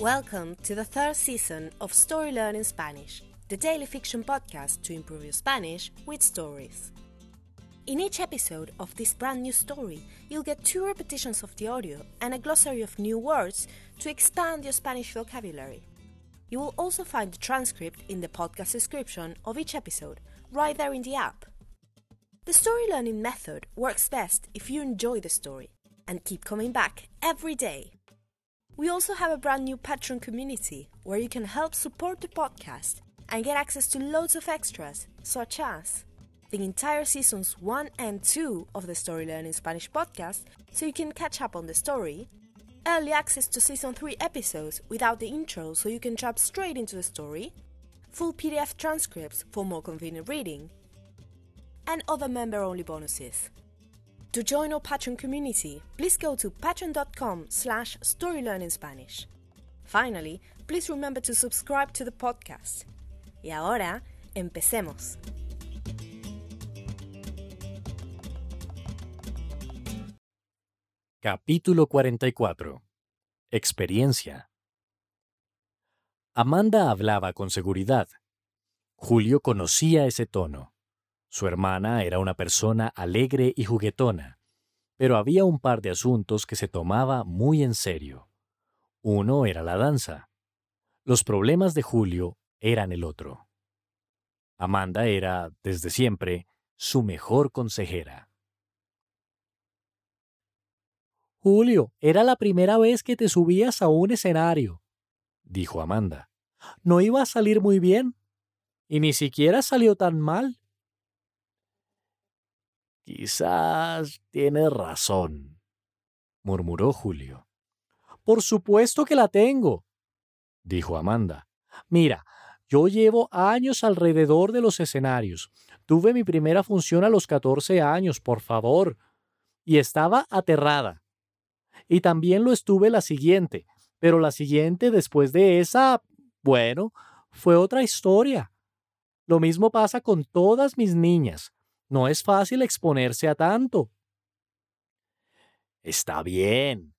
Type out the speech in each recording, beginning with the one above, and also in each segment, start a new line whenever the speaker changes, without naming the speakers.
Welcome to the third season of Story Learning Spanish, the daily fiction podcast to improve your Spanish with stories. In each episode of this brand new story, you'll get two repetitions of the audio and a glossary of new words to expand your Spanish vocabulary. You will also find the transcript in the podcast description of each episode, right there in the app. The story learning method works best if you enjoy the story and keep coming back every day. We also have a brand new Patreon community where you can help support the podcast and get access to loads of extras, such as the entire seasons 1 and 2 of the Story Learning Spanish podcast, so you can catch up on the story, early access to season 3 episodes without the intro, so you can jump straight into the story, full PDF transcripts for more convenient reading, and other member only bonuses. To join our Patreon community, please go to patreon.com slash storylearningspanish. Finally, please remember to subscribe to the podcast. Y ahora, empecemos.
Capítulo 44. Experiencia. Amanda hablaba con seguridad. Julio conocía ese tono. Su hermana era una persona alegre y juguetona, pero había un par de asuntos que se tomaba muy en serio. Uno era la danza. Los problemas de Julio eran el otro. Amanda era, desde siempre, su mejor consejera. Julio, era la primera vez que te subías a un escenario, dijo Amanda. No iba a salir muy bien. Y ni siquiera salió tan mal. Quizás tiene razón, murmuró Julio. Por supuesto que la tengo, dijo Amanda. Mira, yo llevo años alrededor de los escenarios. Tuve mi primera función a los 14 años, por favor, y estaba aterrada. Y también lo estuve la siguiente, pero la siguiente después de esa, bueno, fue otra historia. Lo mismo pasa con todas mis niñas. No es fácil exponerse a tanto. Está bien,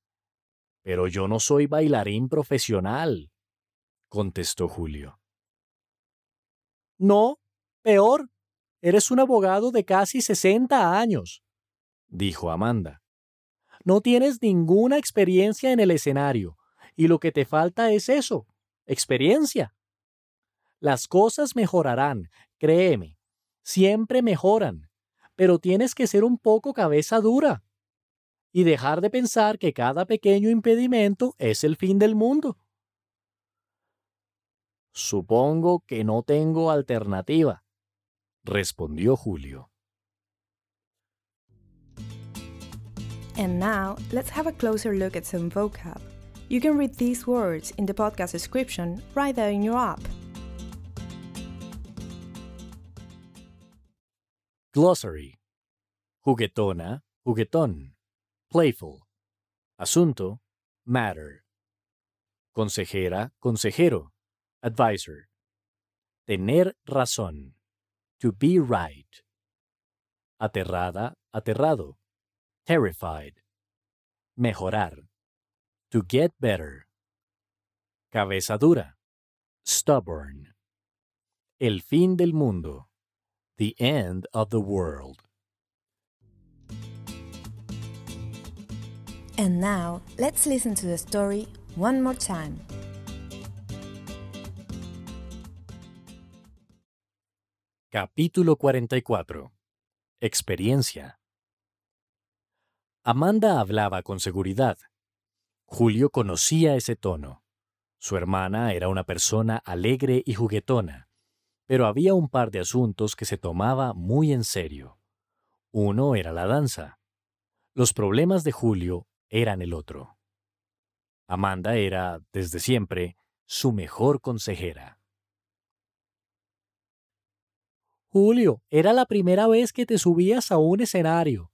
pero yo no soy bailarín profesional, contestó Julio. No, peor, eres un abogado de casi 60 años, dijo Amanda. No tienes ninguna experiencia en el escenario, y lo que te falta es eso, experiencia. Las cosas mejorarán, créeme siempre mejoran, pero tienes que ser un poco cabeza dura y dejar de pensar que cada pequeño impedimento es el fin del mundo. Supongo que no tengo alternativa, respondió Julio.
And now, let's have a closer look at some vocab. You can read these words in the podcast description right there in your app.
Glossary. Juguetona, juguetón. Playful. Asunto, matter. Consejera, consejero. Advisor. Tener razón. To be right. Aterrada, aterrado. Terrified. Mejorar. To get better. Cabeza dura. Stubborn. El fin del mundo. The End of the World.
And now, let's listen to the story one more time.
Capítulo 44. Experiencia. Amanda hablaba con seguridad. Julio conocía ese tono. Su hermana era una persona alegre y juguetona pero había un par de asuntos que se tomaba muy en serio. Uno era la danza. Los problemas de Julio eran el otro. Amanda era, desde siempre, su mejor consejera. Julio, era la primera vez que te subías a un escenario,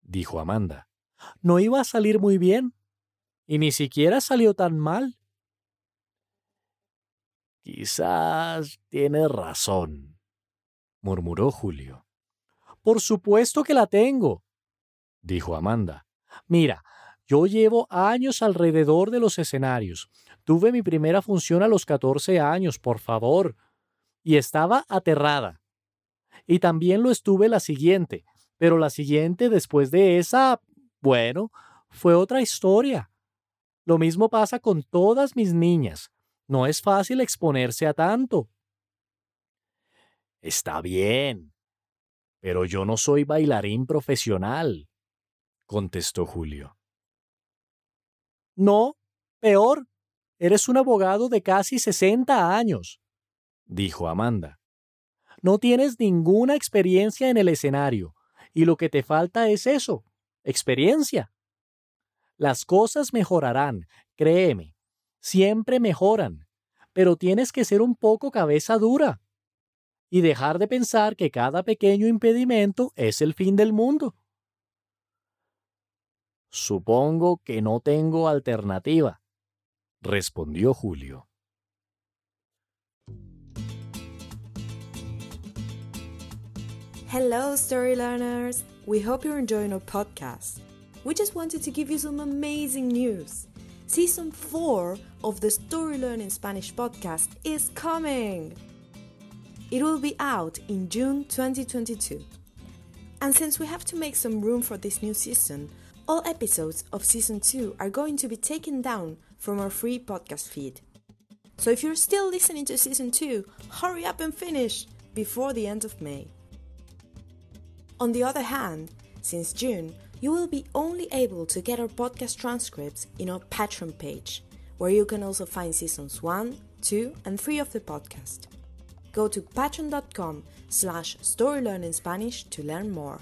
dijo Amanda. No iba a salir muy bien. Y ni siquiera salió tan mal. Quizás tiene razón, murmuró Julio. Por supuesto que la tengo, dijo Amanda. Mira, Yo llevo años alrededor de los escenarios. Tuve mi primera función a los 14 años, por favor. Y estaba aterrada. Y también lo estuve la siguiente, pero la siguiente después de esa, bueno, fue otra historia. Lo mismo pasa con todas mis niñas. No es fácil exponerse a tanto. Está bien, pero yo no soy bailarín profesional, contestó Julio. No, peor, eres un abogado de casi 60 años, dijo Amanda. No tienes ninguna experiencia en el escenario, y lo que te falta es eso, experiencia. Las cosas mejorarán, créeme, siempre mejoran, pero tienes que ser un poco cabeza dura y dejar de pensar que cada pequeño impedimento es el fin del mundo. Supongo que no tengo alternativa, respondió Julio.
Hello, story learners! We hope you're enjoying our podcast. We just wanted to give you some amazing news. Season 4 of the Story Learning Spanish podcast is coming! It will be out in June 2022. And since we have to make some room for this new season, all episodes of season 2 are going to be taken down from our free podcast feed. So if you're still listening to season 2, hurry up and finish before the end of May. On the other hand, since June, you will be only able to get our podcast transcripts in our Patreon page, where you can also find seasons 1, 2, and 3 of the podcast. Go to patreon.com slash storylearningspanish to learn more.